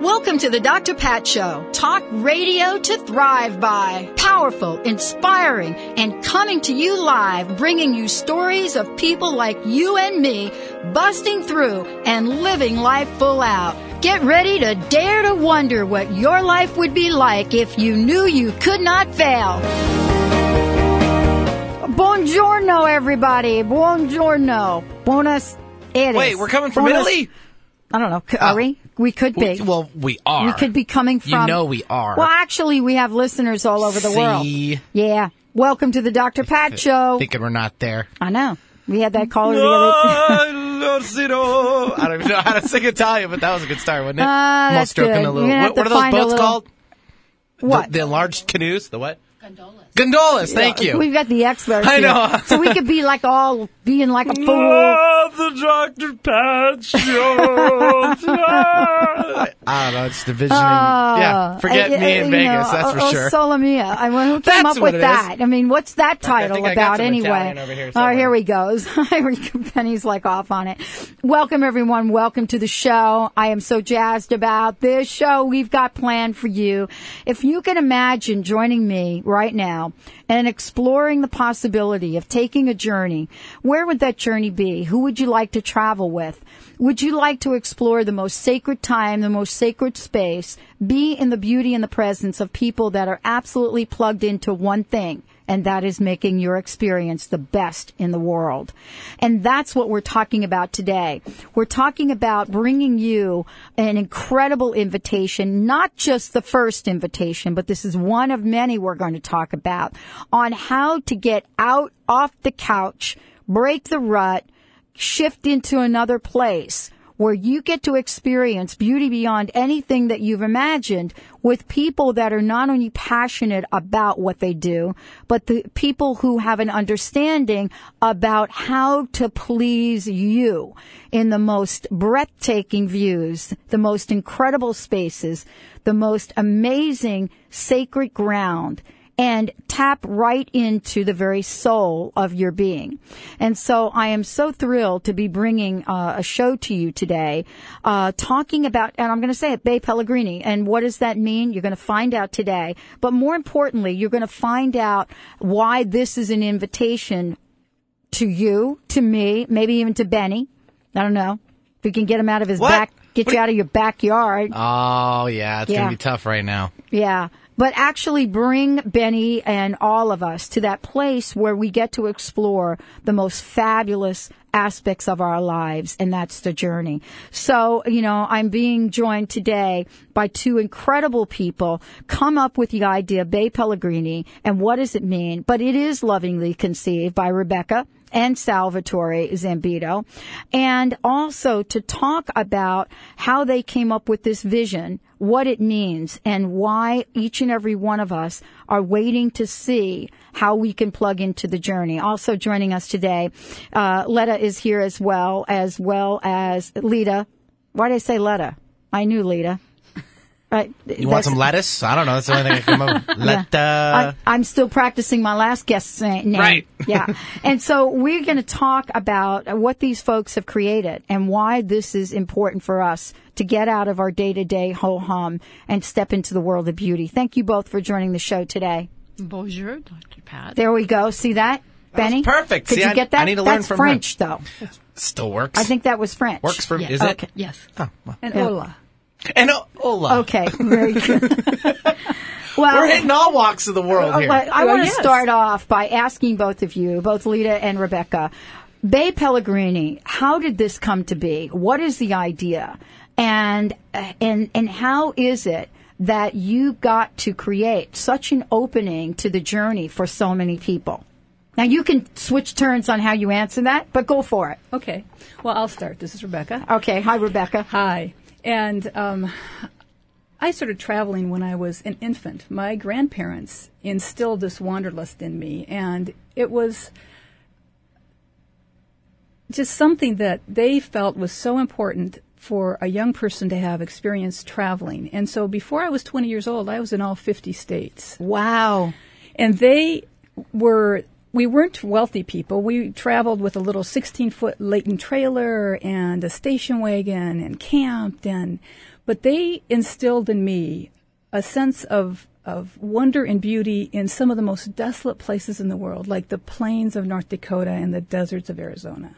Welcome to the Dr. Pat Show. Talk radio to thrive by. Powerful, inspiring, and coming to you live, bringing you stories of people like you and me busting through and living life full out. Get ready to dare to wonder what your life would be like if you knew you could not fail. Buongiorno, everybody. Buongiorno. Buenos Aires. Wait, we're coming from Buenos- Italy? I don't know. Are Oh. we? We could be. Well, we are. We could be coming from. You know we are. Well, actually, we have listeners all over the world. Yeah. Welcome to the Dr. Pat Show. Thinking we're not there. I know. We had that caller the other. I don't even know how to sing Italian, but that was a good start, wasn't it? I'm that's good. a little. You're gonna have What, what are those boats little- called? What? The, the enlarged canoes? The what? Gondolas. Gondolas. Thank you. We've got the experts. I here. know. so we could be like all being like a fool. Love the Dr. Pat Show. I don't know. It's divisioning. yeah. Forget Uh, me in Vegas, know, that's for oh, sure. Sola Mia. I mean, who came That's up with it is. that? I mean, what's that title think I got about anyway? Here oh, here he goes. Penny's like off on it. Welcome everyone. Welcome to the show. I am so jazzed about this show we've got planned for you. If you can imagine joining me right now and exploring the possibility of taking a journey, where would that journey be? Who would you like to travel with? Would you like to explore the most sacred time, the most sacred space, be in the beauty and the presence of people that are absolutely plugged into one thing? And that is making your experience the best in the world. And that's what we're talking about today. We're talking about bringing you an incredible invitation, not just the first invitation, but this is one of many we're going to talk about on how to get out off the couch, break the rut, shift into another place where you get to experience beauty beyond anything that you've imagined with people that are not only passionate about what they do, but the people who have an understanding about how to please you in the most breathtaking views, the most incredible spaces, the most amazing sacred ground and tap right into the very soul of your being. And so I am so thrilled to be bringing uh, a show to you today, uh, talking about, and I'm going to say it, Bei Pellegrini. And what does that mean? You're going to find out today. But more importantly, you're going to find out why this is an invitation to you, to me, maybe even to Benny. I don't know. If we can get him out of his What? back, get What you out of your backyard. Oh, yeah. It's Yeah. going to be tough right now. Yeah. But actually bring Benny and all of us to that place where we get to explore the most fabulous aspects of our lives, and that's the journey. So, you know, I'm being joined today by two incredible people, come up with the idea Bei Pellegrini and what does it mean? But it is lovingly conceived by Rebecca and Salvatore Zambito, and also to talk about how they came up with this vision, what it means, and why each and every one of us are waiting to see how we can plug into the journey. Also joining us today, uh, Letta is here as well, as well as Lita. Why did I say Letta? I knew Lita. Right. You want some lettuce? I don't know. That's the only thing I can come up with. Let, uh, I, I'm still practicing my last guest's name. Right. yeah. And so we're going to talk about what these folks have created and why this is important for us to get out of our day to day ho hum and step into the world of beauty. Thank you both for joining the show today. Bonjour, Dr. Pat. There we go. See that? Benny? perfect. Could See, you I- get that? I need to learn That's from French, though. still works. I think that was French. works for. Yes. Is it? Okay. Yes. Oh, well. And Yeah. hola. And uh, hola. Okay. Very good. well, We're hitting all walks of the world Uh, here. well, I want to yes. start off by asking both of you, both Lita and Rebecca, Bei Pellegrini, how did this come to be? What is the idea? And, uh, and, and how is it that you got to create such an opening to the journey for so many people? Now you can switch turns on how you answer that, but go for it. Okay. Well, I'll start. This is Rebecca. Okay. Hi, Rebecca. Hi. And um, I started traveling when I was an infant. My grandparents instilled this wanderlust in me, and it was just something that they felt was so important for a young person to have experience traveling. And so before I was 20 years old, I was in all 50 states. Wow. And they were we weren't wealthy people. We traveled with a little 16 foot Leighton trailer and a station wagon and camped and, but they instilled in me a sense of, of wonder and beauty in some of the most desolate places in the world, like the plains of North Dakota and the deserts of Arizona.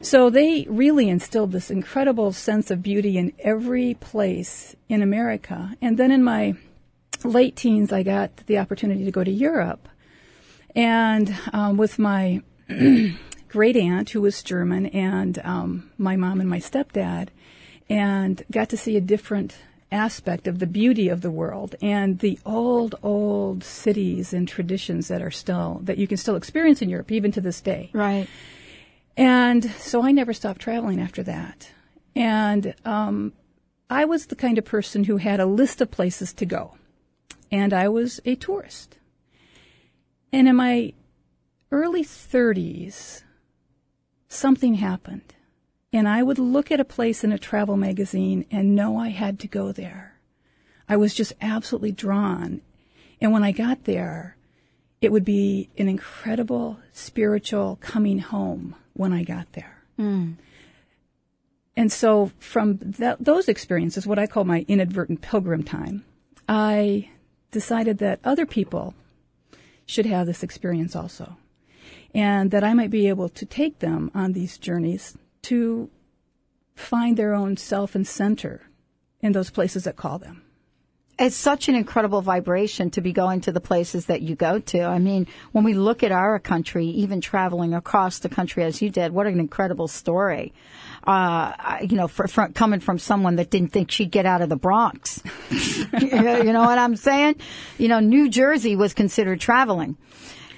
So they really instilled this incredible sense of beauty in every place in America. And then in my late teens, I got the opportunity to go to Europe. And um, with my great aunt, who was German, and um, my mom and my stepdad, and got to see a different aspect of the beauty of the world and the old, old cities and traditions that are still, that you can still experience in Europe, even to this day. Right. And so I never stopped traveling after that. And um, I was the kind of person who had a list of places to go. And I was a tourist. And in my early 30s, something happened. And I would look at a place in a travel magazine and know I had to go there. I was just absolutely drawn. And when I got there, it would be an incredible spiritual coming home when I got there. Mm. And so from that, those experiences, what I call my inadvertent pilgrim time, I decided that other people should have this experience also. And that I might be able to take them on these journeys to find their own self and center in those places that call them it's such an incredible vibration to be going to the places that you go to. I mean, when we look at our country, even traveling across the country as you did, what an incredible story. Uh, you know, for, for, coming from someone that didn't think she'd get out of the Bronx. you know what I'm saying? You know, New Jersey was considered traveling.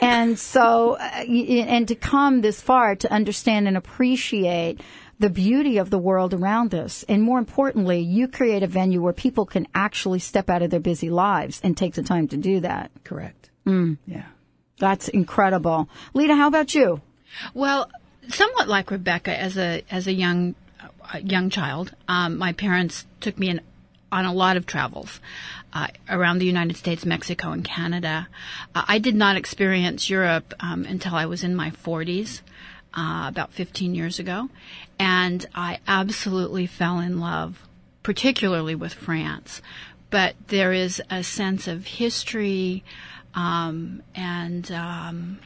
And so, uh, and to come this far to understand and appreciate the beauty of the world around us. And more importantly, you create a venue where people can actually step out of their busy lives and take the time to do that. Correct. Mm. Yeah. That's incredible. Lita, how about you? Well, somewhat like Rebecca, as a as a young uh, young child, um, my parents took me in, on a lot of travels uh, around the United States, Mexico, and Canada. Uh, I did not experience Europe um, until I was in my 40s uh, about 15 years ago, and I absolutely fell in love, particularly with France. But there is a sense of history um, and um,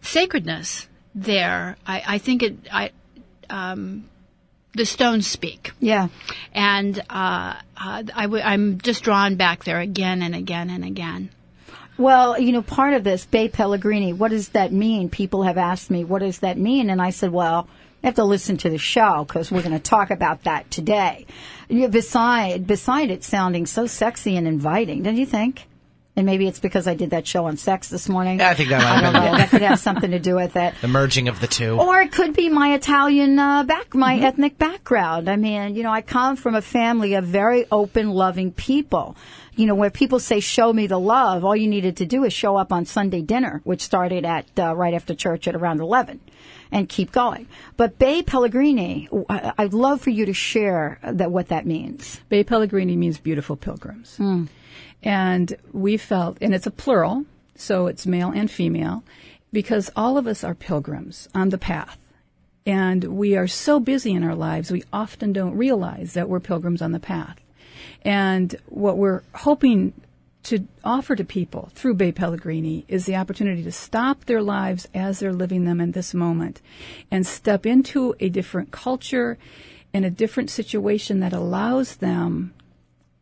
sacredness there. I, I think it. I, um, the stones speak. Yeah. And uh, uh, I w- I'm just drawn back there again and again and again. Well, you know, part of this, Bei Pellegrini, what does that mean? People have asked me, what does that mean? And I said, well, you have to listen to the show because we're going to talk about that today. Beside, beside it sounding so sexy and inviting, don't you think? And maybe it's because I did that show on sex this morning. Yeah, I think that might have been know, That could have something to do with it. The merging of the two. Or it could be my Italian uh, back, my Mm-hmm. ethnic background. I mean, you know, I come from a family of very open, loving people you know, where people say, show me the love, all you needed to do is show up on Sunday dinner, which started at uh, right after church at around 11 and keep going. But Bei Pellegrini, I'd love for you to share that what that means. Bei Pellegrini means beautiful pilgrims. Mm. And we felt, and it's a plural, so it's male and female, because all of us are pilgrims on the path. And we are so busy in our lives, we often don't realize that we're pilgrims on the path. And what we're hoping to offer to people through Bei Pellegrini is the opportunity to stop their lives as they're living them in this moment and step into a different culture and a different situation that allows them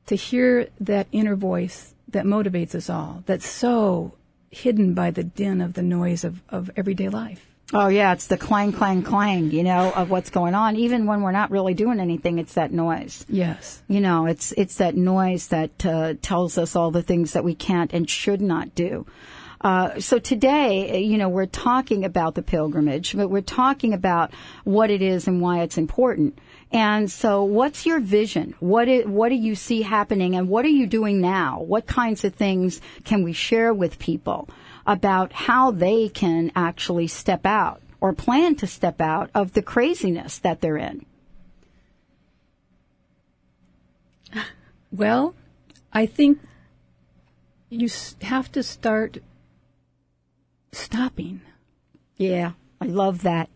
to hear that inner voice that motivates us all, that's so hidden by the din of the noise of, of everyday life. Oh yeah, it's the clang, clang, clang, you know, of what's going on. Even when we're not really doing anything, it's that noise. Yes. You know, it's it's that noise that uh, tells us all the things that we can't and should not do. Uh, so today, you know, we're talking about the pilgrimage, but we're talking about what it is and why it's important. And so, what's your vision? What is, what do you see happening, and what are you doing now? What kinds of things can we share with people? about how they can actually step out or plan to step out of the craziness that they're in? Well, I think you have to start stopping. Yeah, I love that.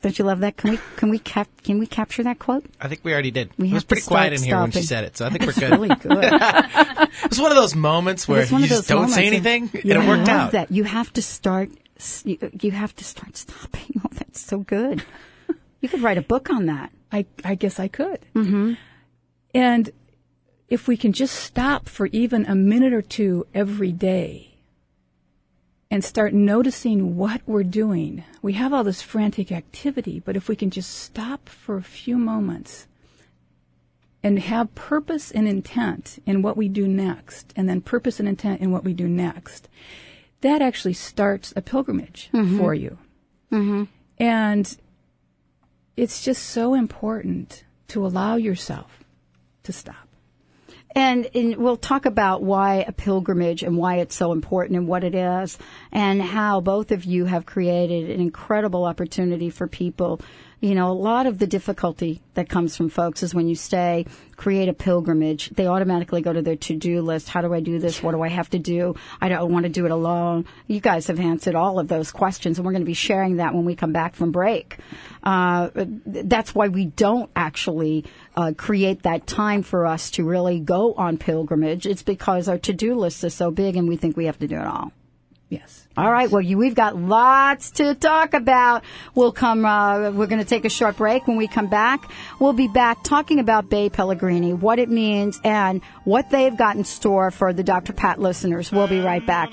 Don't you love that? Can we can we cap can we capture that quote? I think we already did. We it was pretty quiet in start here when she said it, so I think we're good. really good. It was one of those moments where It's one you of just those don't say moments, anything, and- and it I worked love out. That you have to start. You, you have to start stopping. Oh, that's so good. You could write a book on that. I, I guess I could. Mm-hmm. And if we can just stop for even a minute or two every day and start noticing what we're doing, we have all this frantic activity, but if we can just stop for a few moments and have purpose and intent in what we do next, and then purpose and intent in what we do next, that actually starts a pilgrimage mm-hmm. for you. Mm-hmm. And it's just so important to allow yourself to stop. And, we'll talk about why a pilgrimage and why it's so important and what it is, and how both of you have created an incredible opportunity for people. You know, a lot of the difficulty that comes from folks is when you say, create a pilgrimage, they automatically go to their to do list. How do I do this? What do I have to do? I don't want to do it alone. You guys have answered all of those questions, and we're going to be sharing that when we come back from break. Uh, that's why we don't actually uh, create that time for us to really go on pilgrimage. It's because our to do list is so big, and we think we have to do it all. Yes. All right. Well, you, we've got lots to talk about. We'll come. Uh, we're going to take a short break. When we come back, we'll be back talking about Bei Pellegrini, what it means, and what they've got in store for the Dr. Pat listeners. We'll be right back.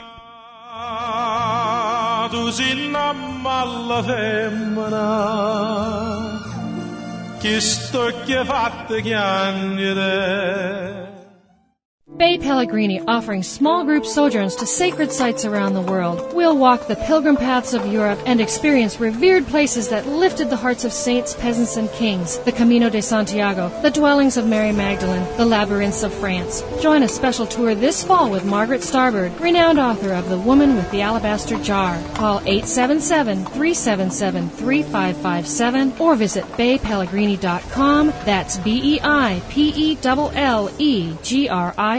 Bei Pellegrini offering small group sojourns to sacred sites around the world. We'll walk the pilgrim paths of Europe and experience revered places that lifted the hearts of saints, peasants, and kings. The Camino de Santiago, the dwellings of Mary Magdalene, the labyrinths of France. Join a special tour this fall with Margaret Starbird, renowned author of The Woman with the Alabaster Jar. Call 877-377-3557 or visit beipellegrini.com. That's E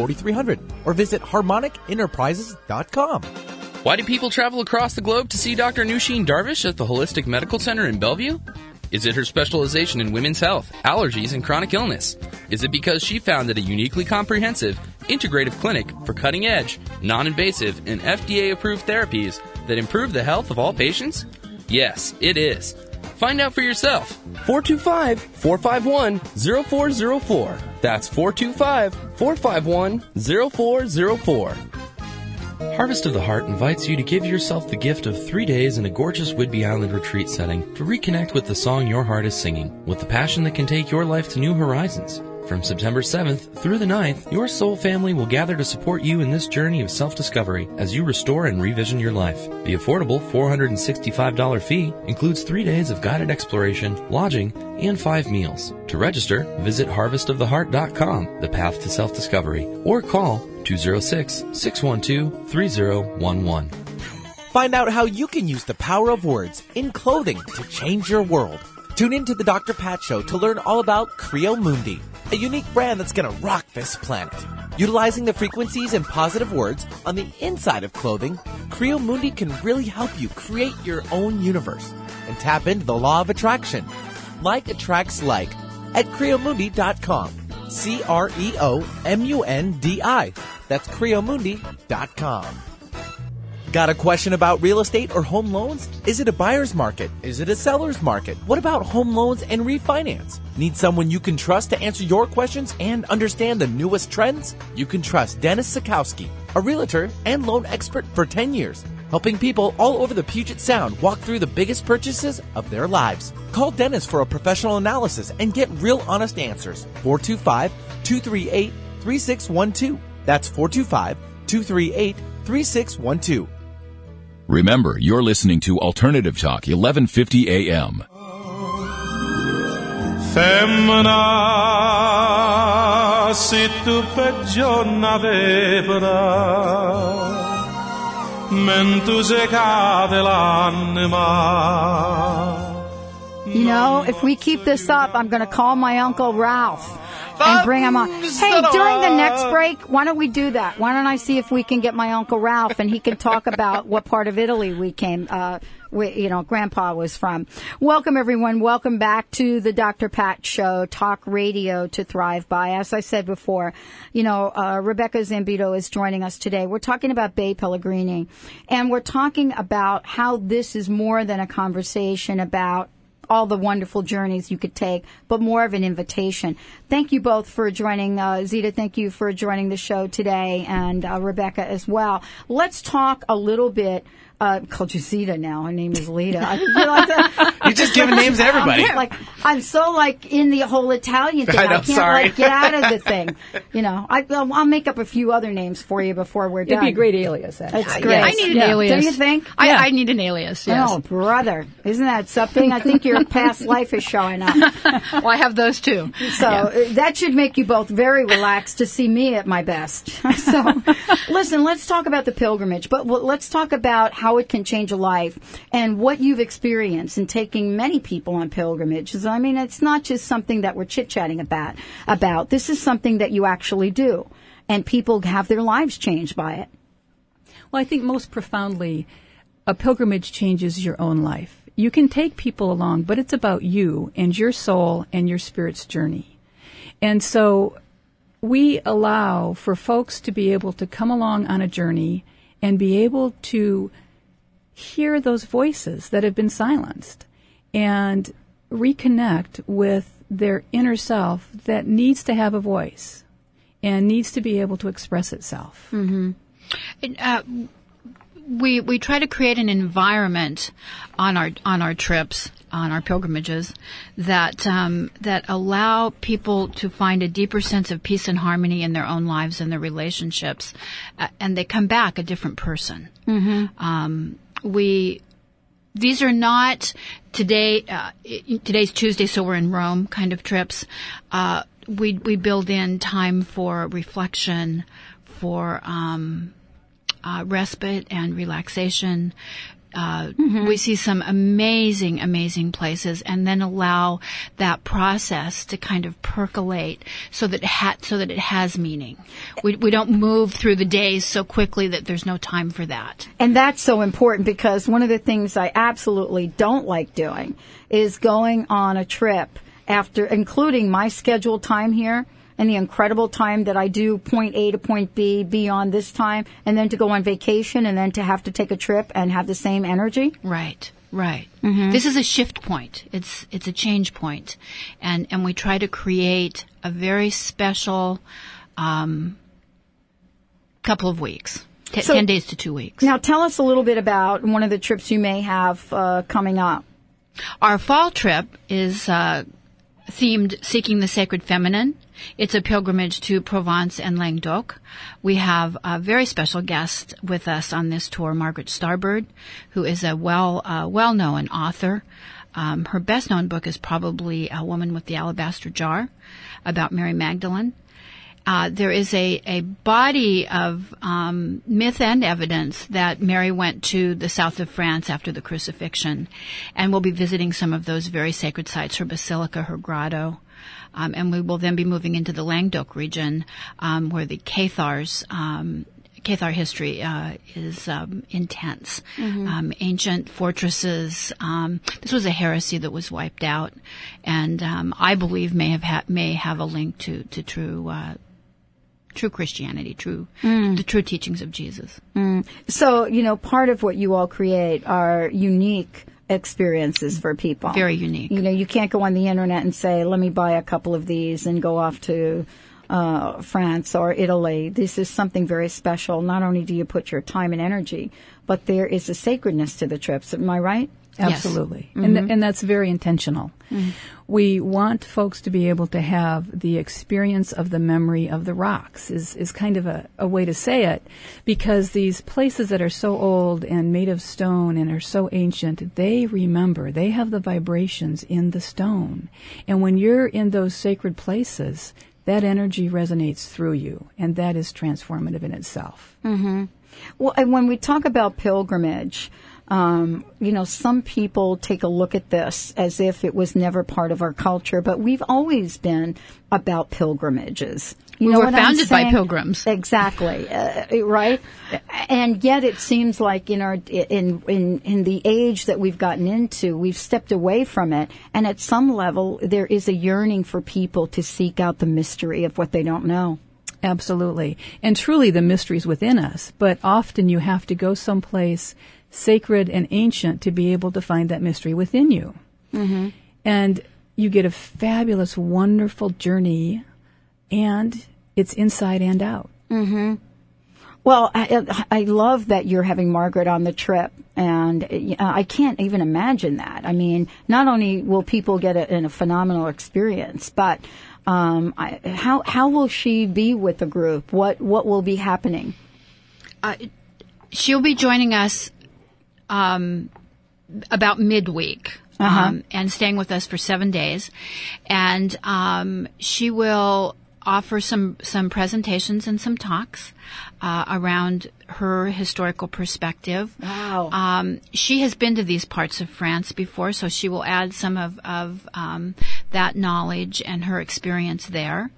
4300 or visit harmonicenterprises.com. Why do people travel across the globe to see Dr. Nushin Darvish at the Holistic Medical Center in Bellevue? Is it her specialization in women's health, allergies, and chronic illness? Is it because she founded a uniquely comprehensive, integrative clinic for cutting edge, non invasive, and FDA approved therapies that improve the health of all patients? Yes, it is. Find out for yourself. 425 451 0404. That's 425 451 0404. Harvest of the Heart invites you to give yourself the gift of three days in a gorgeous Whidbey Island retreat setting to reconnect with the song your heart is singing, with the passion that can take your life to new horizons. From September 7th through the 9th, your soul family will gather to support you in this journey of self-discovery as you restore and revision your life. The affordable $465 fee includes three days of guided exploration, lodging, and five meals. To register, visit harvestoftheheart.com, the path to self-discovery, or call 206-612-3011. Find out how you can use the power of words in clothing to change your world. Tune in to the Dr. Pat Show to learn all about Creo Mundi, a unique brand that's to rock this planet. Utilizing the frequencies and positive words on the inside of clothing, Creo Mundi can really help you create your own universe and tap into the law of attraction. Like attracts like at creomundi.com. C R E O M U N D I. That's creomundi.com. Got a question about real estate or home loans? Is it a buyer's market? Is it a seller's market? What about home loans and refinance? Need someone you can trust to answer your questions and understand the newest trends? You can trust Dennis Sikowski, a realtor and loan expert for 10 years, helping people all over the Puget Sound walk through the biggest purchases of their lives. Call Dennis for a professional analysis and get real honest answers. 425 238 3612. That's 425 238 3612. Remember, you're listening to Alternative Talk 1150 AM. Femmina, se tu peggio n'avevra, mentuze cade l'anima. You know, if we keep this up, I'm going to call my Uncle Ralph and bring him on. Hey, during the next break, why don't we do that? Why don't I see if we can get my Uncle Ralph and he can talk about what part of Italy we came, uh, we, you know, Grandpa was from. Welcome everyone. Welcome back to the Dr. Pat Show, talk radio to thrive by. As I said before, you know, uh, Rebecca Zambito is joining us today. We're talking about Bei Pellegrini and we're talking about how this is more than a conversation about all the wonderful journeys you could take, but more of an invitation. Thank you both for joining. Uh, Zita, thank you for joining the show today, and uh, Rebecca as well. Let's talk a little bit. Uh, called you Zita now. Her name is Lita. I feel like. You're just giving names to everybody. I'm like I'm so like in the whole Italian thing. I know, can't sorry. like get out of the thing. You know, I, I'll I'll make up a few other names for you before we're done. It'd be a great alias. Actually. It's great. I need an Yeah. alias. Don't you think? I, Yeah. I need an alias. Yes. Oh, brother. Isn't that something? I think your past life is showing up. Well, I have those too. So uh, that should make you both very relaxed to see me at my best. so, listen, let's talk about the pilgrimage, but w- let's talk about how it can change a life and what you've experienced in taking many people on pilgrimages. I mean, it's not just something that we're chit chatting about. About this is something that you actually do, and people have their lives changed by it. Well, I think most profoundly, a pilgrimage changes your own life. You can take people along, but it's about you and your soul and your spirit's journey. And so we allow for folks to be able to come along on a journey and be able to hear those voices that have been silenced and reconnect with their inner self that needs to have a voice and needs to be able to express itself. And, uh, we we try to create an environment on our on our trips on our pilgrimages that um, that allow people to find a deeper sense of peace and harmony in their own lives and their relationships, uh, and they come back a different person. Um, we these are not today. Uh, today's Tuesday, so we're in Rome kind of trips. Uh, we we build in time for reflection, for um, uh, respite and relaxation. Uh, We see some amazing, amazing places, and then allow that process to kind of percolate, so that it ha- so that it has meaning. We we don't move through the days so quickly that there's no time for that. And that's so important because one of the things I absolutely don't like doing is going on a trip after including my scheduled time here and the incredible time that I do point A to point B beyond this time and then to go on vacation and then to have to take a trip and have the same energy. Right, right. This is a shift point. It's it's a change point, and and we try to create a very special um, couple of weeks, T- So- ten days to two weeks. Now tell us a little bit about one of the trips you may have uh, coming up. Our fall trip is uh, themed Seeking the Sacred Feminine. It's a pilgrimage to Provence and Languedoc. We have a very special guest with us on this tour, Margaret Starbird, who is a well uh, well known author. Um, her best known book is probably A Woman with the Alabaster Jar about Mary Magdalene. Uh, there is a, a body of um, myth and evidence that Mary went to the south of France after the crucifixion, and we'll be visiting some of those very sacred sites, her basilica, her grotto, um, and we will then be moving into the Languedoc region, um, where the Cathars. Um, Cathar history uh, is um, intense. Um, ancient fortresses. Um, this was a heresy that was wiped out, and um, I believe may have ha- may have a link to to true uh, true Christianity, true the true teachings of Jesus. So, you know, part of what you all create are unique experiences for people. Very unique. You know, you can't go on the internet and say, let me buy a couple of these and go off to uh, France or Italy. This is something very special. Not only do you put your time and energy, but there is a sacredness to the trips. Am I right? Absolutely. And, mm-hmm. th- and that's very intentional. Mm-hmm. We want folks to be able to have the experience of the memory of the rocks is, is kind of a, a way to say it because these places that are so old and made of stone and are so ancient, they remember. They have the vibrations in the stone. And when you're in those sacred places, that energy resonates through you and that is transformative in itself. Mm-hmm. Well, and when we talk about pilgrimage, um, you know, some people take a look at this as if it was never part of our culture, but we've always been about pilgrimages. You We know were founded by pilgrims. Exactly, uh, right? And yet, it seems like in our in in in the age that we've gotten into, we've stepped away from it, and at some level, there is a yearning for people to seek out the mystery of what they don't know. Absolutely. And truly the mysteries within us, but often you have to go someplace sacred and ancient to be able to find that mystery within you. Mm-hmm. And you get a fabulous, wonderful journey, and it's inside and out. Well, I, I love that you're having Margaret on the trip, and uh, I can't even imagine that. I mean, not only will people get a, in a phenomenal experience, but um, I, how how will she be with the group? What what will be happening? She'll be joining us um, about midweek. Um, and staying with us for seven days, and um, she will offer some some presentations and some talks uh, around her historical perspective. Wow. Um, she has been to these parts of France before, so she will add some of, of um, that knowledge and her experience there.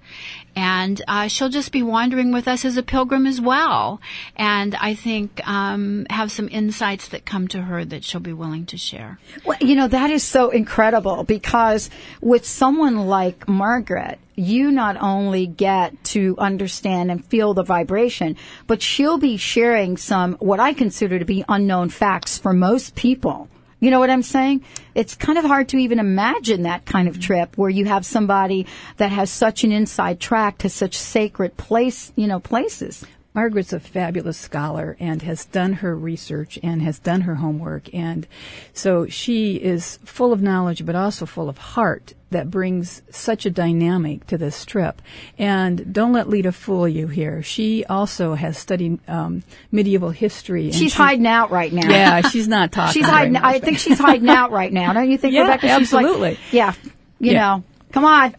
And uh, she'll just be wandering with us as a pilgrim as well. And I think um, have some insights that come to her that she'll be willing to share. Well, you know, that is so incredible because with someone like Margaret, you not only get to understand and feel the vibration, but she'll be sharing some, what I consider to be unknown facts for most people. You know what I'm saying? It's kind of hard to even imagine that kind of trip where you have somebody that has such an inside track to such sacred place, you know, places. Margaret's a fabulous scholar and has done her research and has done her homework. And so she is full of knowledge, but also full of heart that brings such a dynamic to this trip. And don't let Lita fool you here. She also has studied um, medieval history. and She's she- hiding out right now. Yeah, she's not talking. She's hiding. much, I think she's hiding out right now. Don't you think, Yeah, Rebecca? She's like- absolutely. yeah. You Yeah. know. Come on,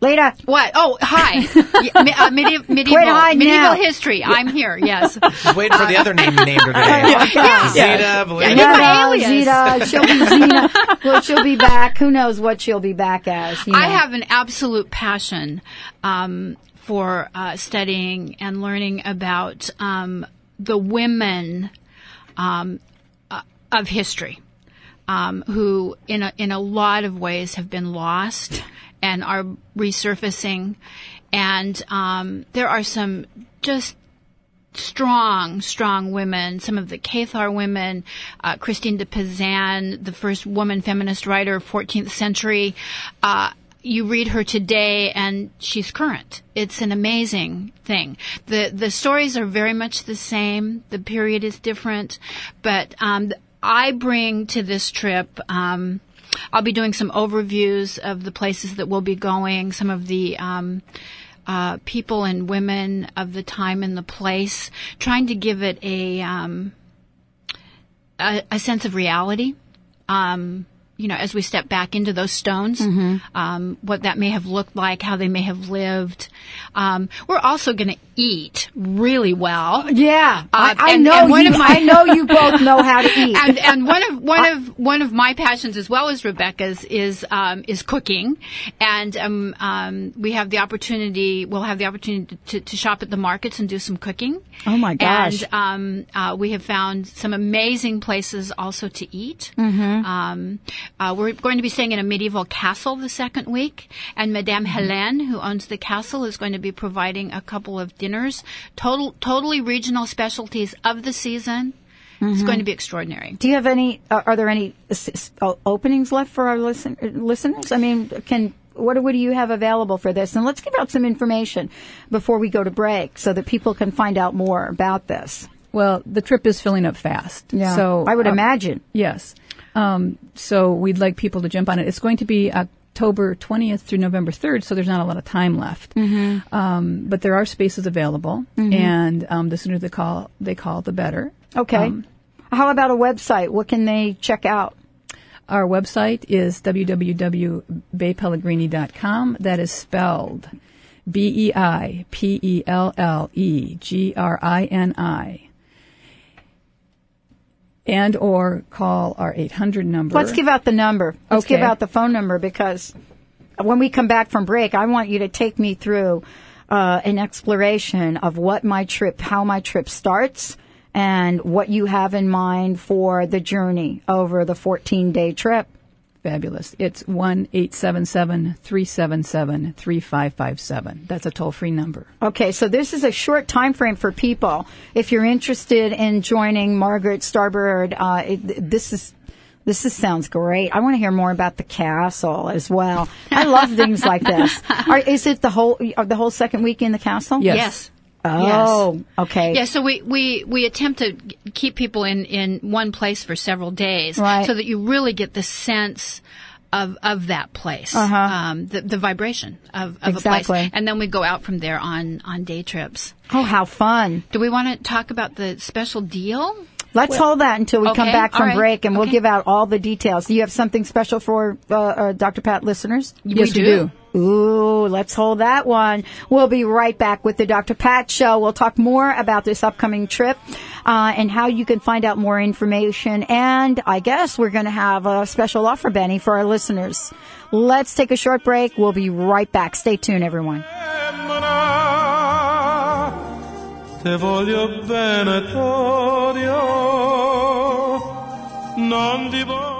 Lita. What? Oh, hi. Yeah, uh, medi- medieval hiding medieval now. history. I'm here. Yes. Just waiting for the other name you named her today. Yeah. Zeta, Valera. Yeah. my Zeta, she'll be Zena. well, she'll be back. Who knows what she'll be back as? You know. I have an absolute passion um, for uh, studying and learning about um, the women um, uh, of history, um, who in a, in a lot of ways have been lost and are resurfacing, and um, there are some just strong, strong women. Some of the Cathar women, uh, Christine de Pizan, the first woman feminist writer, 14th century. Uh, you read her today and she's current. It's an amazing thing. The, the stories are very much the same. The period is different, but, um, I bring to this trip, um, I'll be doing some overviews of the places that we'll be going, some of the, um, uh, people and women of the time and the place, trying to give it a um, a, a sense of reality. Um, you know, as we step back into those stones, um, what that may have looked like, how they may have lived. Um, we're also going to eat really well. Yeah, I, Uh, I and- know and one you. of my- I know you both know how to eat. and and one of one of one of my passions as well as Rebecca's is um, is cooking, and um, um, we have the opportunity. We'll have the opportunity to, to shop at the markets and do some cooking. Oh, my gosh. And um, uh, we have found some amazing places also to eat. Mm-hmm. Um, uh, we're going to be staying in a medieval castle the second week, and Madame Mm-hmm. Helene, who owns the castle, is going to be providing a couple of dinners, total totally regional specialties of the season. Mm-hmm. It's going to be extraordinary. Do you have any? Uh, are there any s- s- uh, openings left for our listen, listeners? I mean, can what, what do you have available for this? And let's give out some information before we go to break, so that people can find out more about this. Well, the trip is filling up fast. Yeah, So I would uh, imagine. Yes. Um, so we'd like people to jump on it. It's going to be October 20th through November 3rd, so there's not a lot of time left. Mm-hmm. Um, but there are spaces available, and um, the sooner they call, they call, the better. Okay. Um, How about a website? What can they check out? Our website is www.beipellegrini.com. That is spelled B E I P E L L E G R I N I. And or call our 800 number. Let's give out the number. Let's Okay. give out the phone number because when we come back from break, I want you to take me through uh, an exploration of what my trip, how my trip starts, and what you have in mind for the journey over the 14 day trip. Fabulous. It's 1 877 377 3557. That's a toll free number. Okay, so this is a short time frame for people. If you're interested in joining Margaret Starbird, uh, it, this is this is, sounds great. I want to hear more about the castle as well. I love things like this. Are, is it the whole are the whole second week in the castle? Yes. Yes. Oh, okay. Yeah, so we, we, we attempt to keep people in, in one place for several days Right. so that you really get the sense of, of that place, Uh-huh. um, the, the vibration of, of a Exactly. place. And then we go out from there on, on day trips. Oh, how fun. Do we want to talk about the special deal? Let's hold that until we come back from right, break and we'll give out all the details. Do you have something special for uh, uh, Dr. Pat listeners? Yes, we do. Ooh, let's hold that one. We'll be right back with the Dr. Pat Show. We'll talk more about this upcoming trip uh, and how you can find out more information. And I guess we're going to have a special offer, Benny, for our listeners. Let's take a short break. We'll be right back. Stay tuned, everyone. Te voglio bene, Torio, non ti posso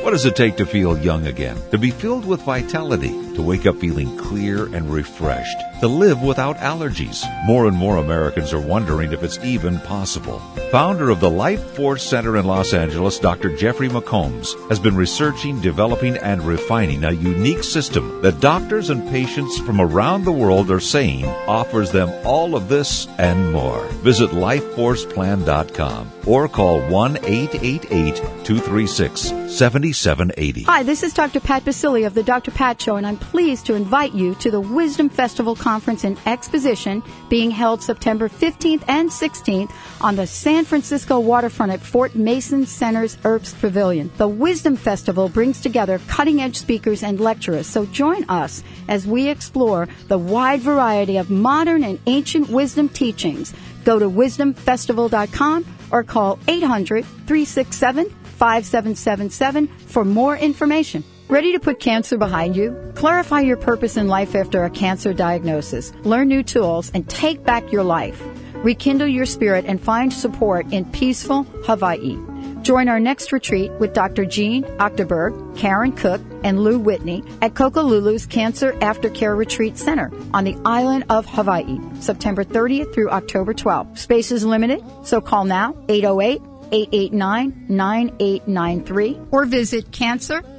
What does it take to feel young again? To be filled with vitality, to wake up feeling clear and refreshed, to live without allergies. More and more Americans are wondering if it's even possible. Founder of the Life Force Center in Los Angeles, Dr. Jeffrey McCombs, has been researching, developing, and refining a unique system that doctors and patients from around the world are saying offers them all of this and more. Visit lifeforceplan.com or call 1 888 236 7780. Hi, this is Dr. Pat Basili of the Dr. Pat Show, and I'm pleased to invite you to the Wisdom Festival Conference and Exposition being held September 15th and 16th on the San Francisco waterfront at Fort Mason Center's Herbst Pavilion. The Wisdom Festival brings together cutting edge speakers and lecturers, so join us as we explore the wide variety of modern and ancient wisdom teachings. Go to wisdomfestival.com or call 800 367 5777 for more information. Ready to put cancer behind you? Clarify your purpose in life after a cancer diagnosis. Learn new tools and take back your life. Rekindle your spirit and find support in peaceful Hawaii. Join our next retreat with Dr. Jean Achterberg, Karen Cook, and Lou Whitney at Kokolulu's Cancer Aftercare Retreat Center on the island of Hawaii, September 30th through October 12th. Space is limited, so call now 808 889 9893 or visit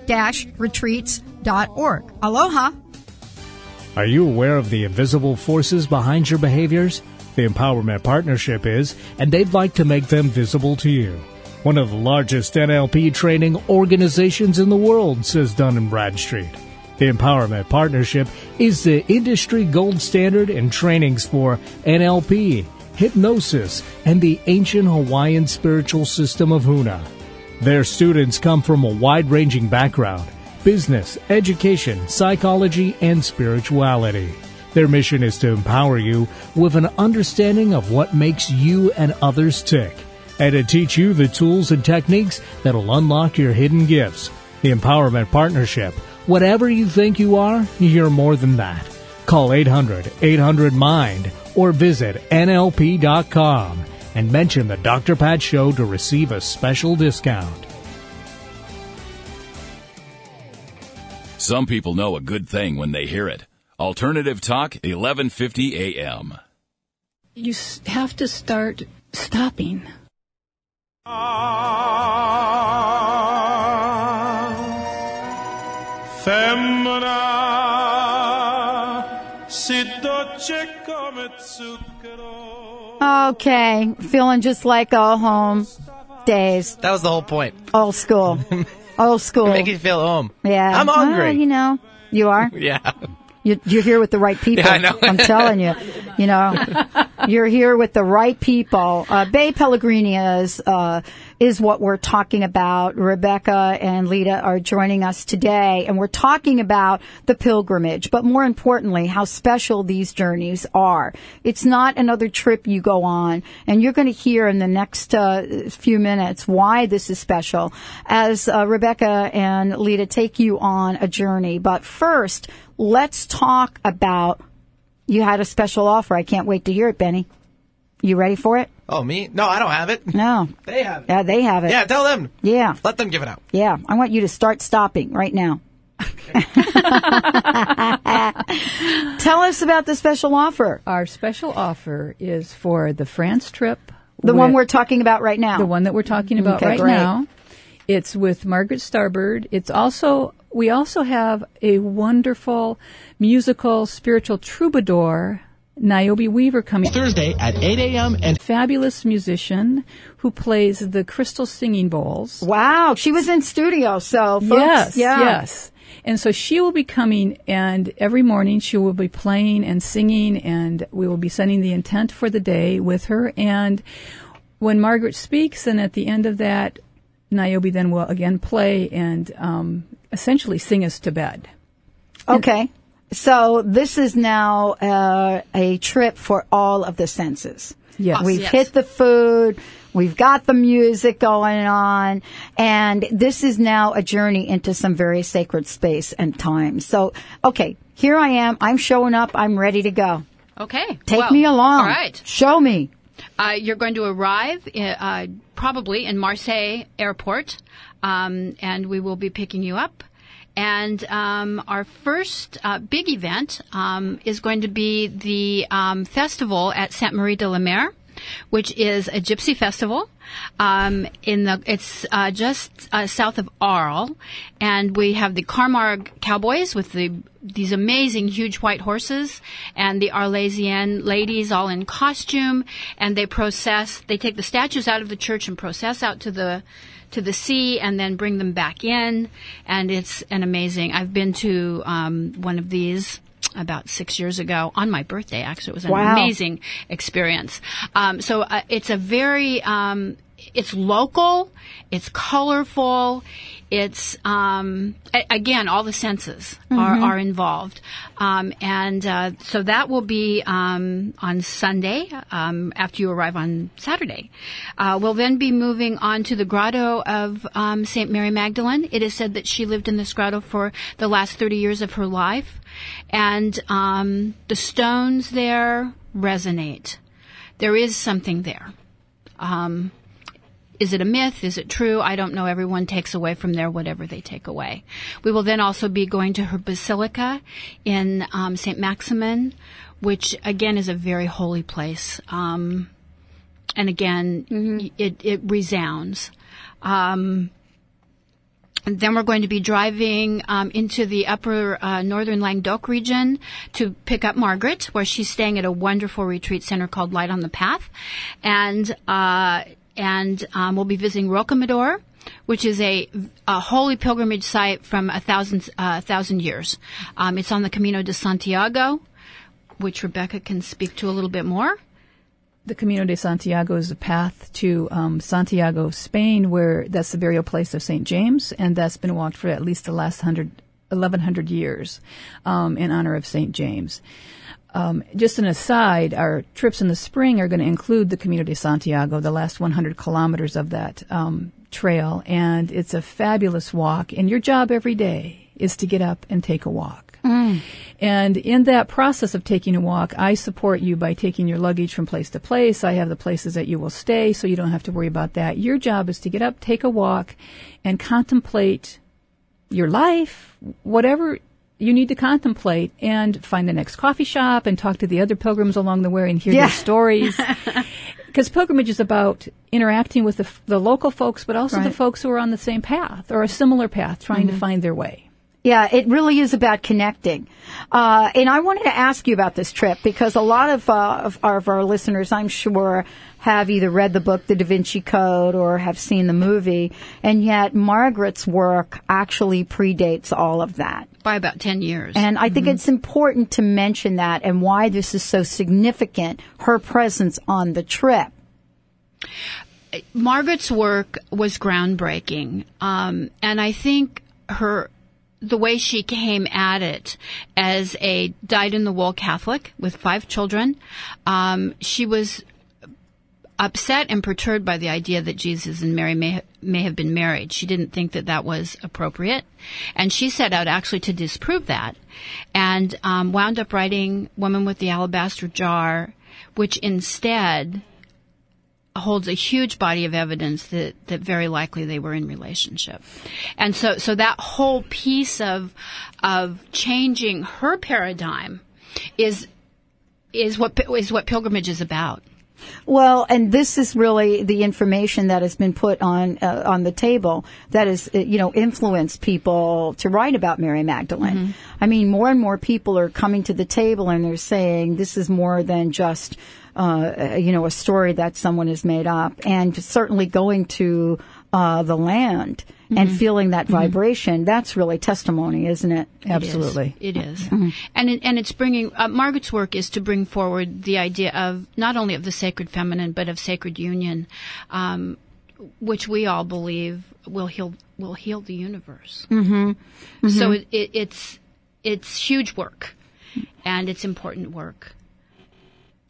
cancer-retreats.org. Aloha! Are you aware of the invisible forces behind your behaviors? The Empowerment Partnership is, and they'd like to make them visible to you. One of the largest NLP training organizations in the world, says Dun & Bradstreet. The Empowerment Partnership is the industry gold standard in trainings for NLP, hypnosis, and the ancient Hawaiian spiritual system of Huna. Their students come from a wide ranging background business, education, psychology, and spirituality. Their mission is to empower you with an understanding of what makes you and others tick, and to teach you the tools and techniques that'll unlock your hidden gifts. The Empowerment Partnership. Whatever you think you are, you're more than that. Call 800 800 MIND or visit NLP.com and mention the Dr. Pat Show to receive a special discount. Some people know a good thing when they hear it. Alternative Talk, 1150 AM. You have to start stopping. Femmina, si dolce come zucchero. Okay, feeling just like old home days, That was the whole point. old school, old school. Make you feel home. Yeah, I'm hungry. Well, you know, you are. Yeah. You, you're here with the right people. Yeah, I know. I'm telling you. You know, you're here with the right people. Uh, Bei Pellegrini is, uh, is what we're talking about. Rebecca and Lita are joining us today, and we're talking about the pilgrimage, but more importantly, how special these journeys are. It's not another trip you go on, and you're going to hear in the next uh, few minutes why this is special as uh, Rebecca and Lita take you on a journey. But first, let's talk about you had a special offer. I can't wait to hear it, Benny. You ready for it? Oh, me? No, I don't have it. No. They have it. Yeah, they have it. Yeah, tell them. Yeah. Let them give it out. Yeah. I want you to start stopping right now. Tell us about the special offer. Our special offer is for the France trip. The one we're talking about right now. The one that we're talking about Okay, right great. now. It's with Margaret Starbird. It's also we also have a wonderful musical spiritual troubadour, Niobe Weaver coming Thursday at 8 a.m. and fabulous musician who plays the crystal singing bowls. Wow, she was in studio, so folks, yes, yeah. yes. And so she will be coming, and every morning she will be playing and singing, and we will be sending the intent for the day with her. And when Margaret speaks, and at the end of that, Niobe then will again play and um, essentially sing us to bed. Okay. So this is now uh, a trip for all of the senses. Yes. We've Yes. hit the food. We've got the music going on. And this is now a journey into some very sacred space and time. So, okay, here I am. I'm showing up. I'm ready to go. Okay. Take well, me along. All right. Show me. Uh, you're going to arrive uh, uh, probably in Marseille Airport, um, and we will be picking you up. And um, our first uh, big event um, is going to be the um, festival at Sainte Marie de la Mer, which is a gypsy festival. Um, in the it's uh, just uh, south of Arles, and we have the Camargue Cowboys with the these amazing huge white horses, and the Arlesian ladies all in costume, and they process. They take the statues out of the church and process out to the to the sea and then bring them back in. And it's an amazing. I've been to um, one of these about six years ago on my birthday. Actually, it was an Wow. amazing experience. Um, so uh, it's a very um, it's local, it's colorful, it's um, a- again all the senses are, Mhm. are involved, um, and uh, so that will be um, on Sunday um, after you arrive on Saturday. Uh, we'll then be moving on to the grotto of um, Saint Mary Magdalene. It is said that she lived in this grotto for the last thirty years of her life, and um, the stones there resonate. There is something there. Um, is it a myth? Is it true? I don't know. Everyone takes away from there whatever they take away. We will then also be going to her basilica in um, St. Maximin, which again is a very holy place. Um, and again, y- it, it resounds. Um, then we're going to be driving um, into the upper uh, northern Languedoc region to pick up Margaret, where she's staying at a wonderful retreat center called Light on the Path, and uh, and um, we'll be visiting Rocamadour, which is a, a holy pilgrimage site from a thousand uh, thousand years. Um, it's on the Camino de Santiago, which Rebecca can speak to a little bit more. The Camino de Santiago is a path to um, Santiago, Spain, where that's the burial place of St. James, and that's been walked for at least the last 100, 1100 years um, in honor of St. James. Um, just an aside, our trips in the spring are going to include the Camino de Santiago, the last 100 kilometers of that um, trail, and it's a fabulous walk. And your job every day is to get up and take a walk. And in that process of taking a walk, I support you by taking your luggage from place to place. I have the places that you will stay, so you don't have to worry about that. Your job is to get up, take a walk, and contemplate your life, whatever you need to contemplate and find the next coffee shop and talk to the other pilgrims along the way and hear Yeah. their stories. Because pilgrimage is about interacting with the, the local folks, but also the folks who are on the same path or a similar path, trying Mhm. to find their way. Yeah, it really is about connecting. Uh, and I wanted to ask you about this trip because a lot of, uh, of, our, of our listeners, I'm sure, have either read the book, The Da Vinci Code, or have seen the movie. And yet Margaret's work actually predates all of that. By about 10 years. And I think it's important to mention that and why this is so significant, her presence on the trip. Margaret's work was groundbreaking, um, and I think her the way she came at it as a dyed-in-the-wool Catholic with five children, um, she was upset and perturbed by the idea that Jesus and Mary may may have been married. She didn't think that that was appropriate, and she set out actually to disprove that, and um, wound up writing "Woman with the Alabaster Jar," which instead holds a huge body of evidence that, that very likely they were in relationship. And so, so that whole piece of, of changing her paradigm is, is what, is what pilgrimage is about. Well, and this is really the information that has been put on uh, on the table that has, uh, you know, influenced people to write about Mary Magdalene. I mean, more and more people are coming to the table and they're saying this is more than just, uh, you know, a story that someone has made up, and certainly going to uh, the land and Mhm. feeling that vibration. That's really testimony, isn't it? Absolutely. It is. Mhm. And it, and it's bringing uh, Margaret's work is to bring forward the idea of not only of the sacred feminine but of sacred union, um, which we all believe will heal will heal the universe. Mm-hmm. So it, it, it's it's huge work, and it's important work.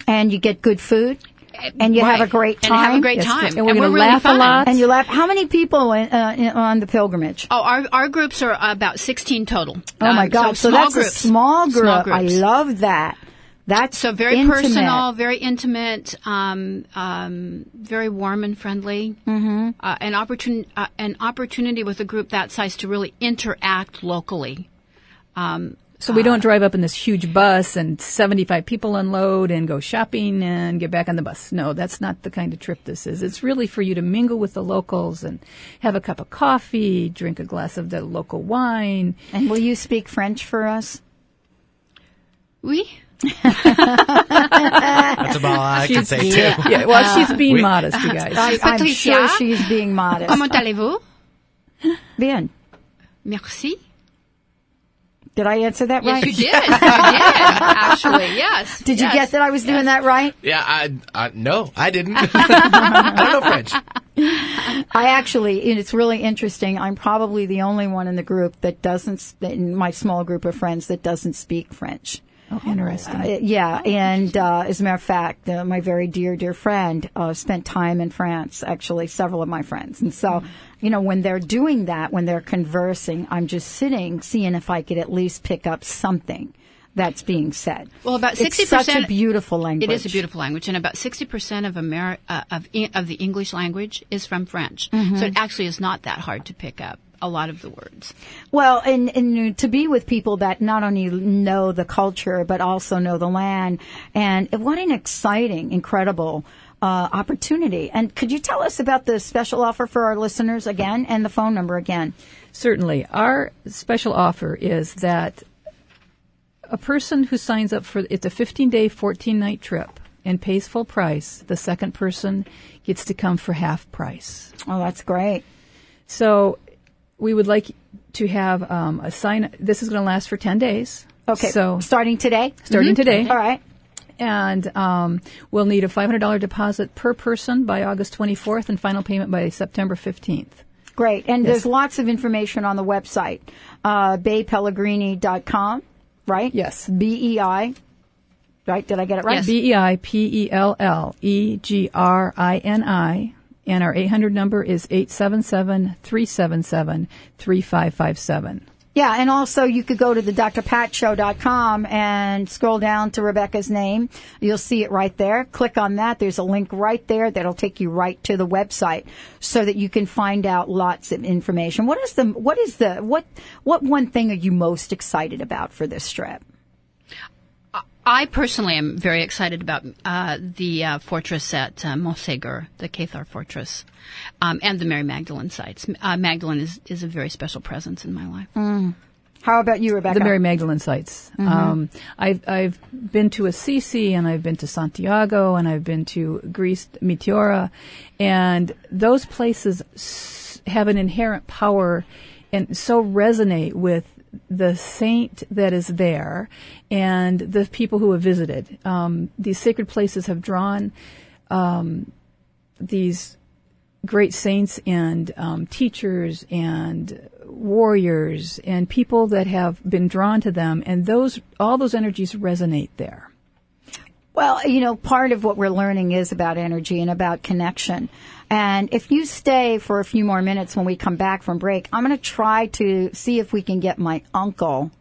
And you get good food. And you Right. have a great time. And have a great That's time. And we're And we're really laugh a fun. lot. And you laugh. How many people in, uh, in, on the pilgrimage? Oh, our our groups are about sixteen total. Oh my Um, God! So, small that's groups. a small group. Small I love that. That's So very intimate. personal, very intimate, um, um, very warm and friendly. Mm-hmm. Uh, an opportunity, uh, an opportunity with a group that size to really interact locally. Um, So we don't ah. drive up in this huge bus and 75 people unload and go shopping and get back on the bus. No, that's not the kind of trip this is. It's really for you to mingle with the locals and have a cup of coffee, drink a glass of the local wine. And will you speak French for us? Oui. That's about all I can say yeah, too. yeah, well, she's being We- modest, you guys. I, I'm Patricia? sure she's being modest. Comment allez-vous? Bien. Merci. Did I answer that Yes, right? you did. You did. Actually, yes. Did you Yes. get that I was doing that right? Yeah, I, I no, I didn't. I don't know French. I actually, and it's really interesting. I'm probably the only one in the group that doesn't, in my small group of friends, that doesn't speak French. Oh, interesting. Uh, yeah, and uh, as a matter of fact, uh, my very dear, dear friend uh, spent time in France. Actually, several of my friends, and so you know when they're doing that, when they're conversing, I'm just sitting, seeing if I could at least pick up something that's being said. Well, about It's sixty such percent. a beautiful language. It is a beautiful language, and about sixty percent of Ameri- uh, of E- of the English language is from French. Mhm. So it actually is not that hard to pick up a lot of the words. Well, and, and to be with people that not only know the culture but also know the land, and what an exciting, incredible uh, opportunity! And could you tell us about the special offer for our listeners again, and the phone number again? Certainly. Our special offer is that a person who signs up for it's a 15 day, 14 night trip and pays full price, the second person gets to come for half price. Oh, that's great. So we would like to have um, a sign. This is going to last for 10 days. Okay, So starting today. starting Mhm. today. All right. And um, we'll need a $500 deposit per person by August 24th and final payment by September 15th. Great. And Yes. there's lots of information on the website, uh, beipellegrini.com, right? Yes. B-E-I, right? Did I get it right? B E I P E L L E G R I N I. And our 800 number is 877 377 3557. Yeah, and also you could go to the drpatshow.com and scroll down to Rebecca's name. You'll see it right there. Click on that. There's a link right there that'll take you right to the website so that you can find out lots of information. What is the what is the what what one thing are you most excited about for this trip? I personally am very excited about uh, the uh, fortress at uh, Montségur, the Cathar fortress, um, and the Mary Magdalene sites. Uh, Magdalene is, is a very special presence in my life. Mm. How about you, Rebecca? The Mary Magdalene sites. Mhm. Um, I've I've been to Assisi and I've been to Santiago and I've been to Greece, Meteora, and those places s- have an inherent power and so resonate with the saint that is there and the people who have visited. Um, these sacred places have drawn um, these great saints and um, teachers and warriors and people that have been drawn to them, and those all those energies resonate there. Well, you know, part of what we're learning is about energy and about connection. And if you stay for a few more minutes when we come back from break, I'm going to try to see if we can get my uncle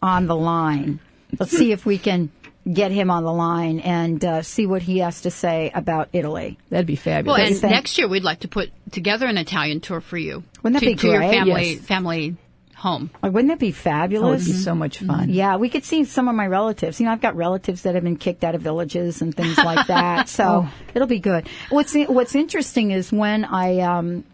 on the line. Let's see if we can get him on the line and uh, see what he has to say about Italy. That'd be fabulous. Well, fabulous. and next year we'd like to put together an Italian tour for you. Wouldn't that to, be to your great? family Yes. family home? Like, wouldn't that be fabulous? Oh, it'd be so much fun. Yeah, we could see some of my relatives. You know, I've got relatives that have been kicked out of villages and things like that. So Oh. it'll be good. What's What's interesting is when I. Um,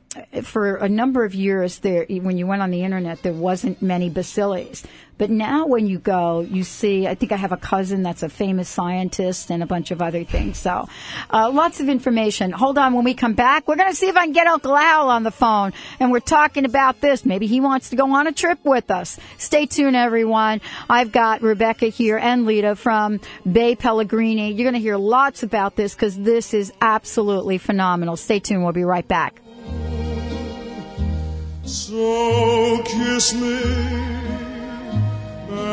for a number of years there when you went on the internet there wasn't many bacilles but now when you go you see i think i have a cousin that's a famous scientist and a bunch of other things. So uh, lots of information. Hold on when we come back we're going to see if i can get uncle al on the phone. And we're talking about this. Maybe he wants to go on a trip with us. Stay tuned everyone. I've got rebecca here and lita from bei pellegrini. You're going to hear lots about this because this is absolutely phenomenal. Stay tuned we'll be right back. So kiss me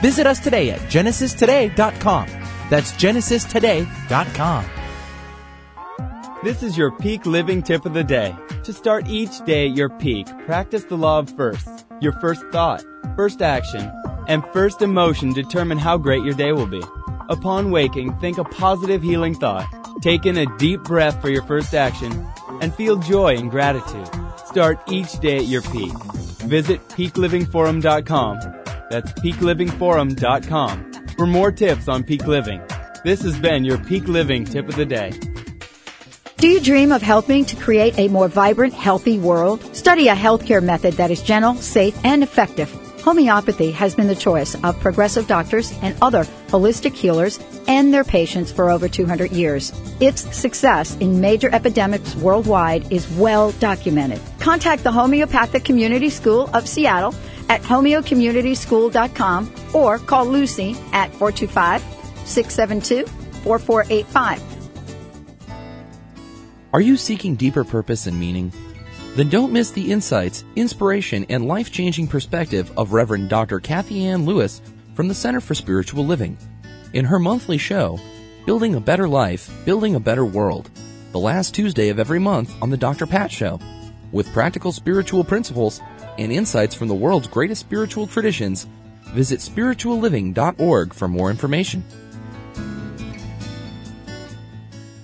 Visit us today at genesistoday.com. That's genesistoday.com. This is your peak living tip of the day. To start each day at your peak, practice the law of first. Your first thought, first action, and first emotion determine how great your day will be. Upon waking, think a positive healing thought. Take in a deep breath for your first action and feel joy and gratitude. Start each day at your peak. Visit peaklivingforum.com. That's peaklivingforum.com for more tips on peak living. This has been your peak living tip of the day. Do you dream of helping to create a more vibrant, healthy world? Study a healthcare method that is gentle, safe, and effective. Homeopathy has been the choice of progressive doctors and other holistic healers and their patients for over 200 years. Its success in major epidemics worldwide is well documented. Contact the Homeopathic Community School of Seattle at homeocommunityschool.com or call Lucy at 425 672 4485. Are you seeking deeper purpose and meaning? Then don't miss the insights, inspiration, and life changing perspective of Reverend Dr. Kathy Ann Lewis from the Center for Spiritual Living. In her monthly show, Building a Better Life, Building a Better World, the last Tuesday of every month on The Dr. Pat Show, with practical spiritual principles and insights from the world's greatest spiritual traditions. Visit spiritualliving.org for more information.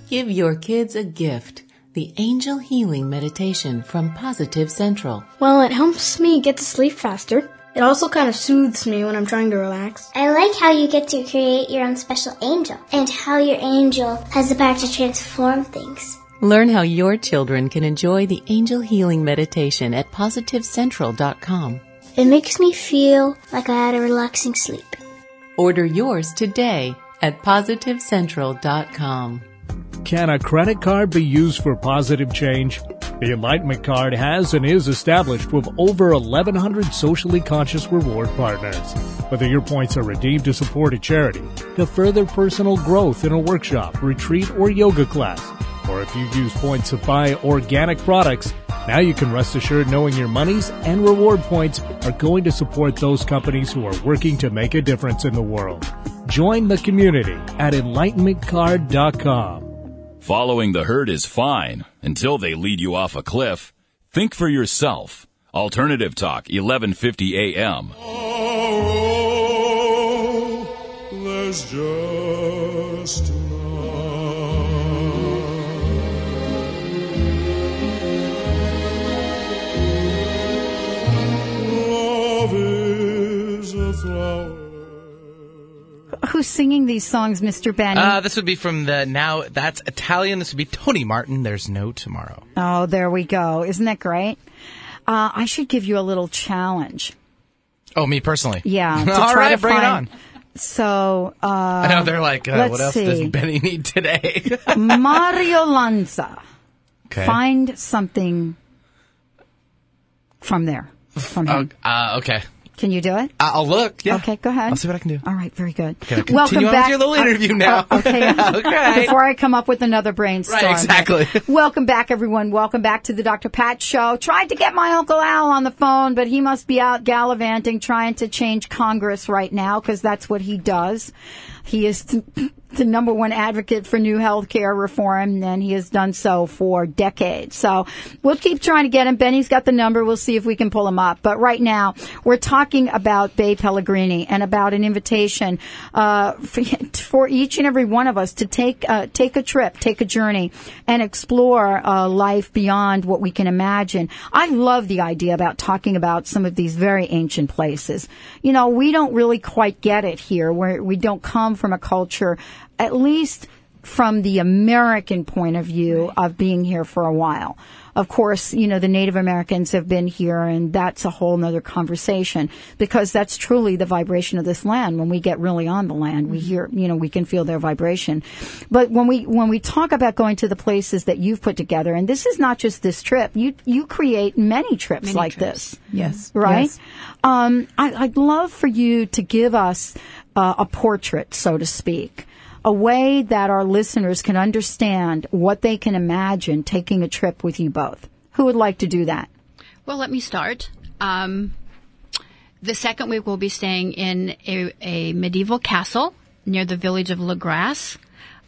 Give your kids a gift. The Angel Healing Meditation from Positive Central. Well, it helps me get to sleep faster. It also kind of soothes me when I'm trying to relax. I like how you get to create your own special angel and how your angel has the power to transform things. Learn how your children can enjoy the Angel Healing Meditation at PositiveCentral.com. It makes me feel like I had a relaxing sleep. Order yours today at PositiveCentral.com. Can a credit card be used for positive change? The Enlightenment Card has and is established with over 1,100 socially conscious reward partners. Whether your points are redeemed to support a charity, to further personal growth in a workshop, retreat, or yoga class, or if you've used points to buy organic products, now you can rest assured knowing your monies and reward points are going to support those companies who are working to make a difference in the world. Join the community at enlightenmentcard.com. Following the herd is fine until they lead you off a cliff. Think for yourself. Alternative Talk, 1150 AM. Oh, there's singing these songs, Mr. Benny? Uh, this would be from the now that's Italian. This would be Tony Martin. There's no tomorrow. oh, there we go. Isn't that great? Uh, I should give you a little challenge. Oh, me personally. Yeah. To All try right, to bring find, it on. So, uh, I know they're like, uh, what else see. does Benny need today? Mario Lanza. Okay. Find something from there. From him. uh, okay. Can you do it? I'll look. Yeah. Okay, go ahead. I'll see what I can do. All right, very good. Can I continue Welcome on with back. your little Uh, interview now? uh, okay. Okay. Before I come up with another brainstorm. Right, exactly. Welcome back, everyone. Welcome back to the Dr. Pat Show. Tried to get my Uncle Al on the phone, but he must be out gallivanting, trying to change Congress right now, because that's what he does. He is the number one advocate for new health care reform, and he has done so for decades. So we'll keep trying to get him. Benny's got the number. We'll see if we can pull him up. But right now, we're talking about Bei Pellegrini and about an invitation uh, for, for each and every one of us to take uh, take a trip, take a journey, and explore uh, life beyond what we can imagine. I love the idea about talking about some of these very ancient places. You know, we don't really quite get it here, where we don't come from a culture, at least from the American point of view of being here for a while. Of course, you know, the Native Americans have been here and that's a whole nother conversation because that's truly the vibration of this land. When we get really on the land, we hear, you know, we can feel their vibration. But when we, when we talk about going to the places that you've put together, and this is not just this trip, you, you create many trips Many like trips. this. Yes. Right? Yes. Um, I, I'd love for you to give us uh, a portrait, so to speak, a way that our listeners can understand what they can imagine taking a trip with you both. Who would like to do that? Well, let me start. Um, the second week we'll be staying in a, a medieval castle near the village of Lagrasse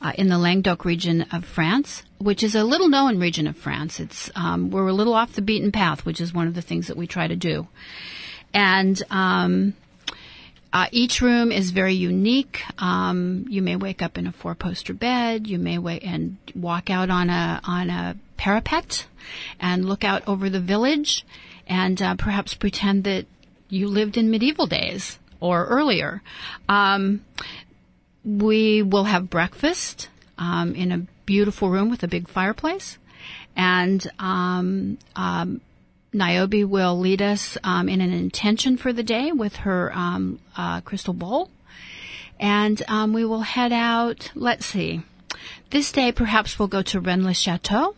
uh, in the Languedoc region of France, which is a little known region of France. It's um, we're a little off the beaten path, which is one of the things that we try to do. And um, uh, each room is very unique. Um, you may wake up in a four-poster bed. You may wait and walk out on a on a parapet and look out over the village, and uh, perhaps pretend that you lived in medieval days or earlier. Um, we will have breakfast um, in a beautiful room with a big fireplace, and um, um, Niobe will lead us um, in an intention for the day with her um, uh, crystal bowl. And um, we will head out, let's see, this day perhaps we'll go to Rennes-le-Chateau,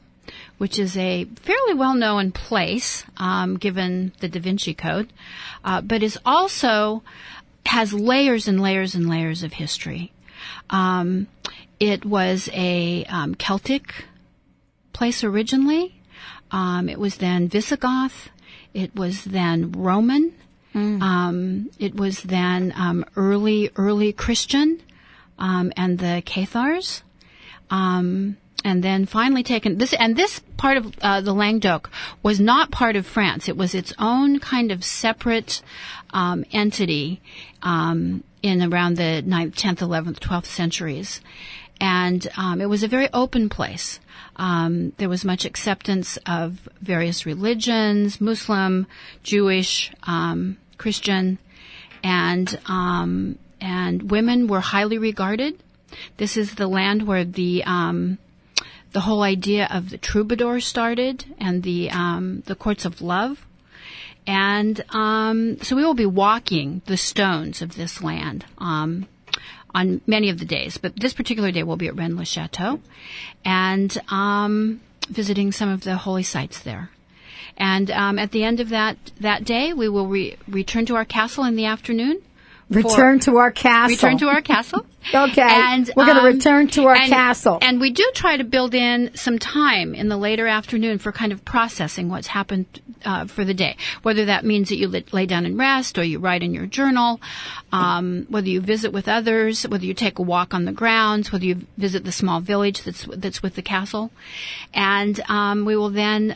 which is a fairly well-known place, um, given the Da Vinci Code, uh, but is also has layers and layers and layers of history. Um, it was a um, Celtic place originally. Um, it was then Visigoth. It was then Roman. Um, it was then um, early, early Christian, um, and the Cathars. Um, and then finally taken this, and this part of uh, the Languedoc was not part of France. It was its own kind of separate um, entity um, in around the 9th, 10th, 11th, 12th centuries, and um, it was a very open place. Um, there was much acceptance of various religions, Muslim, Jewish, um, Christian, and um, and women were highly regarded. This is the land where the um, the whole idea of the troubadour started, and the um, the courts of love. And so we will be walking the stones of this land on many of the days, but this particular day we'll be at Rennes-le-Chateau. And um, visiting some of the holy sites there. And um, at the end of that that day, we will re- return to our castle in the afternoon. Return to our castle. Return to our castle. Okay. And We're gonna um, return to our and- castle. And we do try to build in some time in the later afternoon for kind of processing what's happened uh, for the day. Whether that means that you li- lay down and rest, or you write in your journal, um, whether you visit with others, whether you take a walk on the grounds, whether you visit the small village that's that's with the castle, and um, we will then.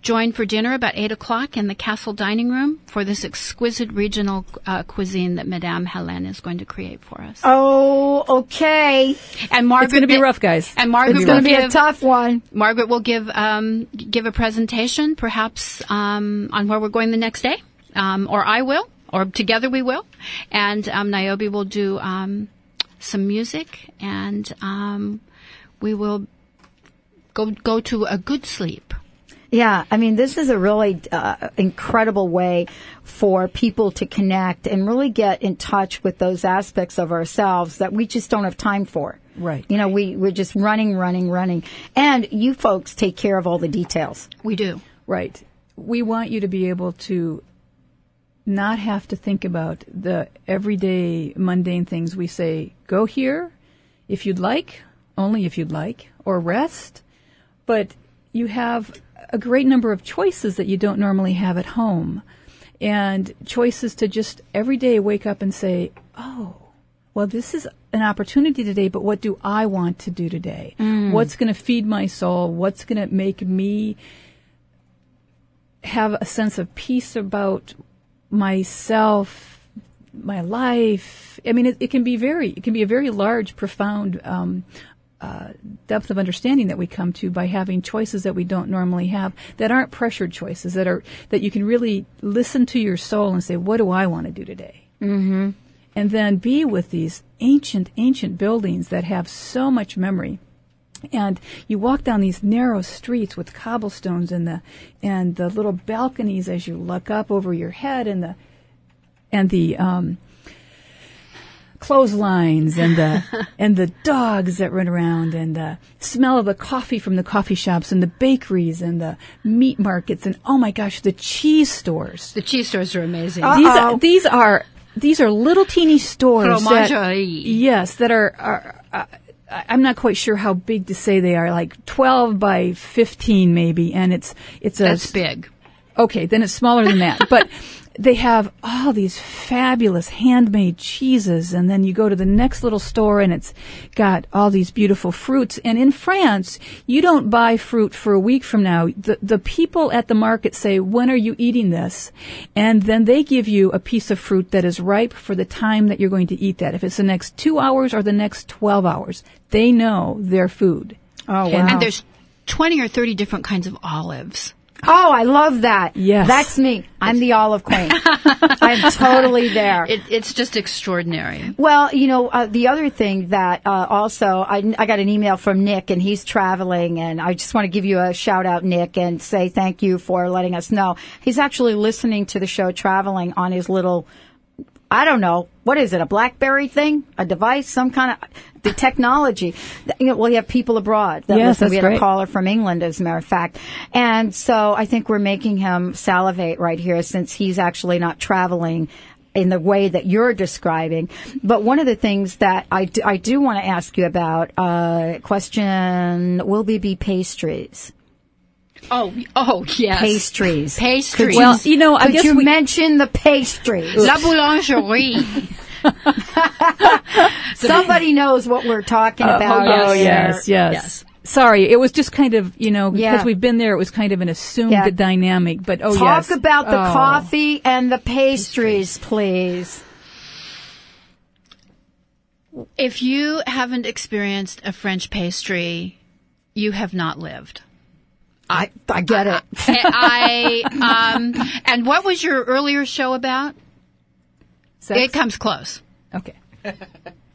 Join for dinner about 8 o'clock in the castle dining room for this exquisite regional uh, cuisine that Madame Helene is going to create for us. Oh, okay. And Margaret, It's gonna be rough, guys. And Margaret It's gonna be a tough one. Margaret will give um, give a presentation, perhaps um, on where we're going the next day, um, or I will, or together we will, and um, Niobe will do um, some music, and um, we will go go to a good sleep. Yeah, I mean, this is a really uh, incredible way for people to connect and really get in touch with those aspects of ourselves that we just don't have time for. Right. You know, we, we're just running, running, running. And you folks take care of all the details. We do. Right. We want you to be able to not have to think about the everyday mundane things. We say, go here if you'd like, only if you'd like, or rest. But you have a great number of choices that you don't normally have at home. And choices to just every day wake up and say, oh, well, this is an opportunity today, but what do I want to do today? Mm. What's going to feed my soul? What's going to make me have a sense of peace about myself, my life? I mean, it, it can be very, it can be a very large, profound, um, uh, depth of understanding that we come to by having choices that we don't normally have that aren't pressured choices that are that you can really listen to your soul and say what do i want to do today Mm-hmm. and then be with these ancient, ancient buildings that have so much memory. And you walk down these narrow streets with cobblestones and the and the little balconies as you look up over your head and the and the um, clotheslines and the and the dogs that run around and the smell of the coffee from the coffee shops and the bakeries and the meat markets and oh my gosh the cheese stores The cheese stores are amazing. these are, these are these are little teeny stores. that- yes, that are. are uh, I- I'm not quite sure how big to say they are, like 12 by 15 maybe, and it's it's a That's big. Okay, then it's smaller than that, but they have all these fabulous handmade cheeses, and then you go to the next little store and it's got all these beautiful fruits. And in France, you don't buy fruit for a week from now. The the people at the market say, "When are you eating this?" And then they give you a piece of fruit that is ripe for the time that you're going to eat that. If it's the next two hours or the next twelve hours, they know their food. Oh, wow And there's 20 or 30 different kinds of olives. Oh, I love that. Yes. That's me. I'm the olive queen. I'm totally there. It, it's just extraordinary. Well, you know, uh, the other thing that uh, also, I, I got an email from Nick, and he's traveling, and I just want to give you a shout out, Nick, and say thank you for letting us know. He's actually listening to the show traveling on his little, I don't know, what is it, a BlackBerry thing, a device, some kind of the technology. You know, well, you have people abroad. That Yes, listen. that's we had great. a caller from England, as a matter of fact, and so I think we're making him salivate right here, since he's actually not traveling in the way that you're describing. But one of the things that I do, I do want to ask you about, uh, question, will there be pastries? Oh, oh, yes. Pastries. Pastries. You, Well, you know, I could guess you we- mention the pastries? La boulangerie. Somebody knows what we're talking Uh, about. oh, here. yes, yes, Sorry, it was just kind of, you know, Yeah. because we've been there, it was kind of an assumed Yeah. dynamic, but oh, Talk yes. about the Oh. coffee and the pastries, please. If you haven't experienced a French pastry, you have not lived. I I get it. I um and what was your earlier show about? Sex? It comes close. Okay.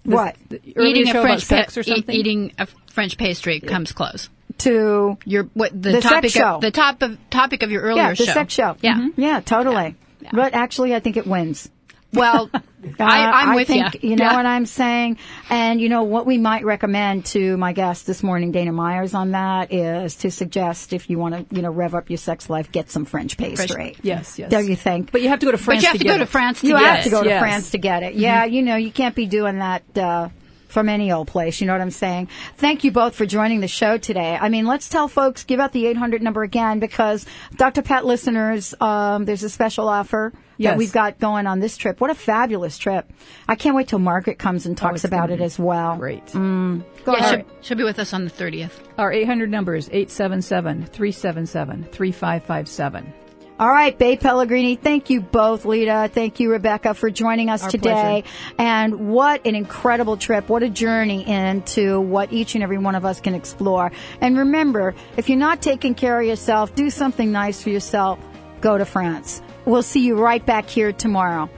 What? earlier eating show a about French sex or e- something? eating a French pastry comes close. To Your what the, The sex topic show. of the top of topic of your earlier yeah, the show. sex show. Yeah. Mhm. yeah, totally. But actually, I think it wins. Well, Uh, I, I'm I with think, you. You know Yeah. what I'm saying? And you know what we might recommend to my guest this morning, Dana Myers, on that is to suggest if you want to, you know, rev up your sex life, get some French pastry. Yes, yes. Don't you think? But you have to go to France you have to to get go to. France to you have it. to go to Yes. France to get it. Yeah, you know, you can't be doing that uh, from any old place. You know what I'm saying? Thank you both for joining the show today. I mean, let's tell folks, give out the 800 number again because Dr. Pat listeners, um, there's a special offer Yes. that we've got going on this trip. What a fabulous trip. I can't wait till Margaret comes and talks it's about it as well. Great. Mm. Go Yeah, ahead. she'll, she'll be with us on the 30th. Our 800 number is 877 377 3557. All right, Bei Pellegrini, thank you both, Lita. Thank you, Rebecca, for joining us Our today. And what an incredible trip. What a journey into what each and every one of us can explore. And remember, if you're not taking care of yourself, do something nice for yourself. Go to France. We'll see you right back here tomorrow.